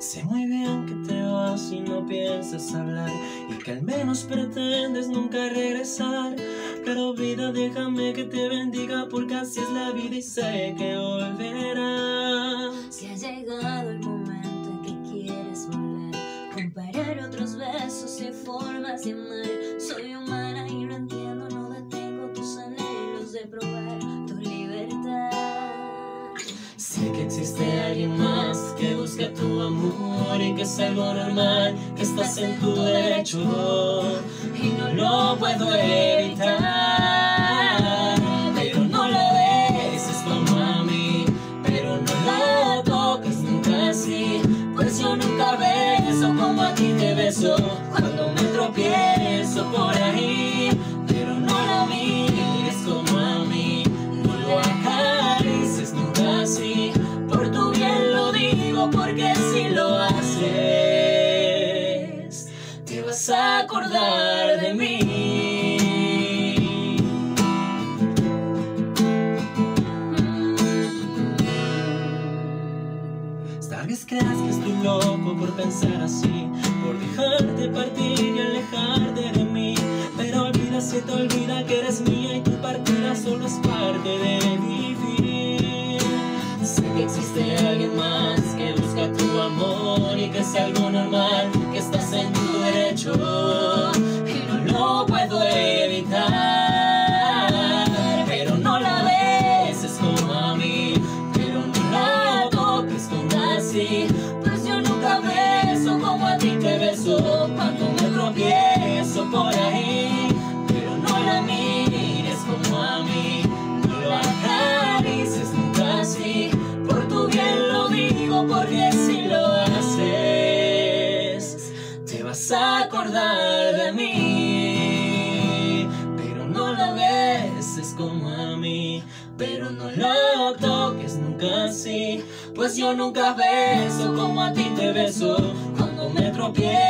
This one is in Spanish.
Sé muy bien que te vas y no piensas hablar y que al menos pretendes nunca regresar. Pero vida, déjame que te bendiga porque así es la vida y sé que volverás. Si ha llegado el momento en que quieres volver, comparar otros besos y formas de amar. Soy humana y lo entiendo, no detengo tus anhelos de probar tu libertad. Sé que existe alguien más busca tu amor y que es algo normal, que estás en tu derecho y no lo puedo evitar. Pero no la beses como a mí, pero no la toques nunca así, pues yo nunca beso como a ti te beso acordar de mí. Tal vez creas que estoy loco por pensar así, por dejarte partir y alejarte de mí. Pero olvida si te olvida que así, pues yo nunca beso como a ti te beso cuando me tropiezo por ahí. Pero no la mires como a mí, no lo acarices nunca así, por tu bien lo digo porque si lo haces, te vas a acordar pues yo nunca beso como a ti te beso. Cuando me tropiezo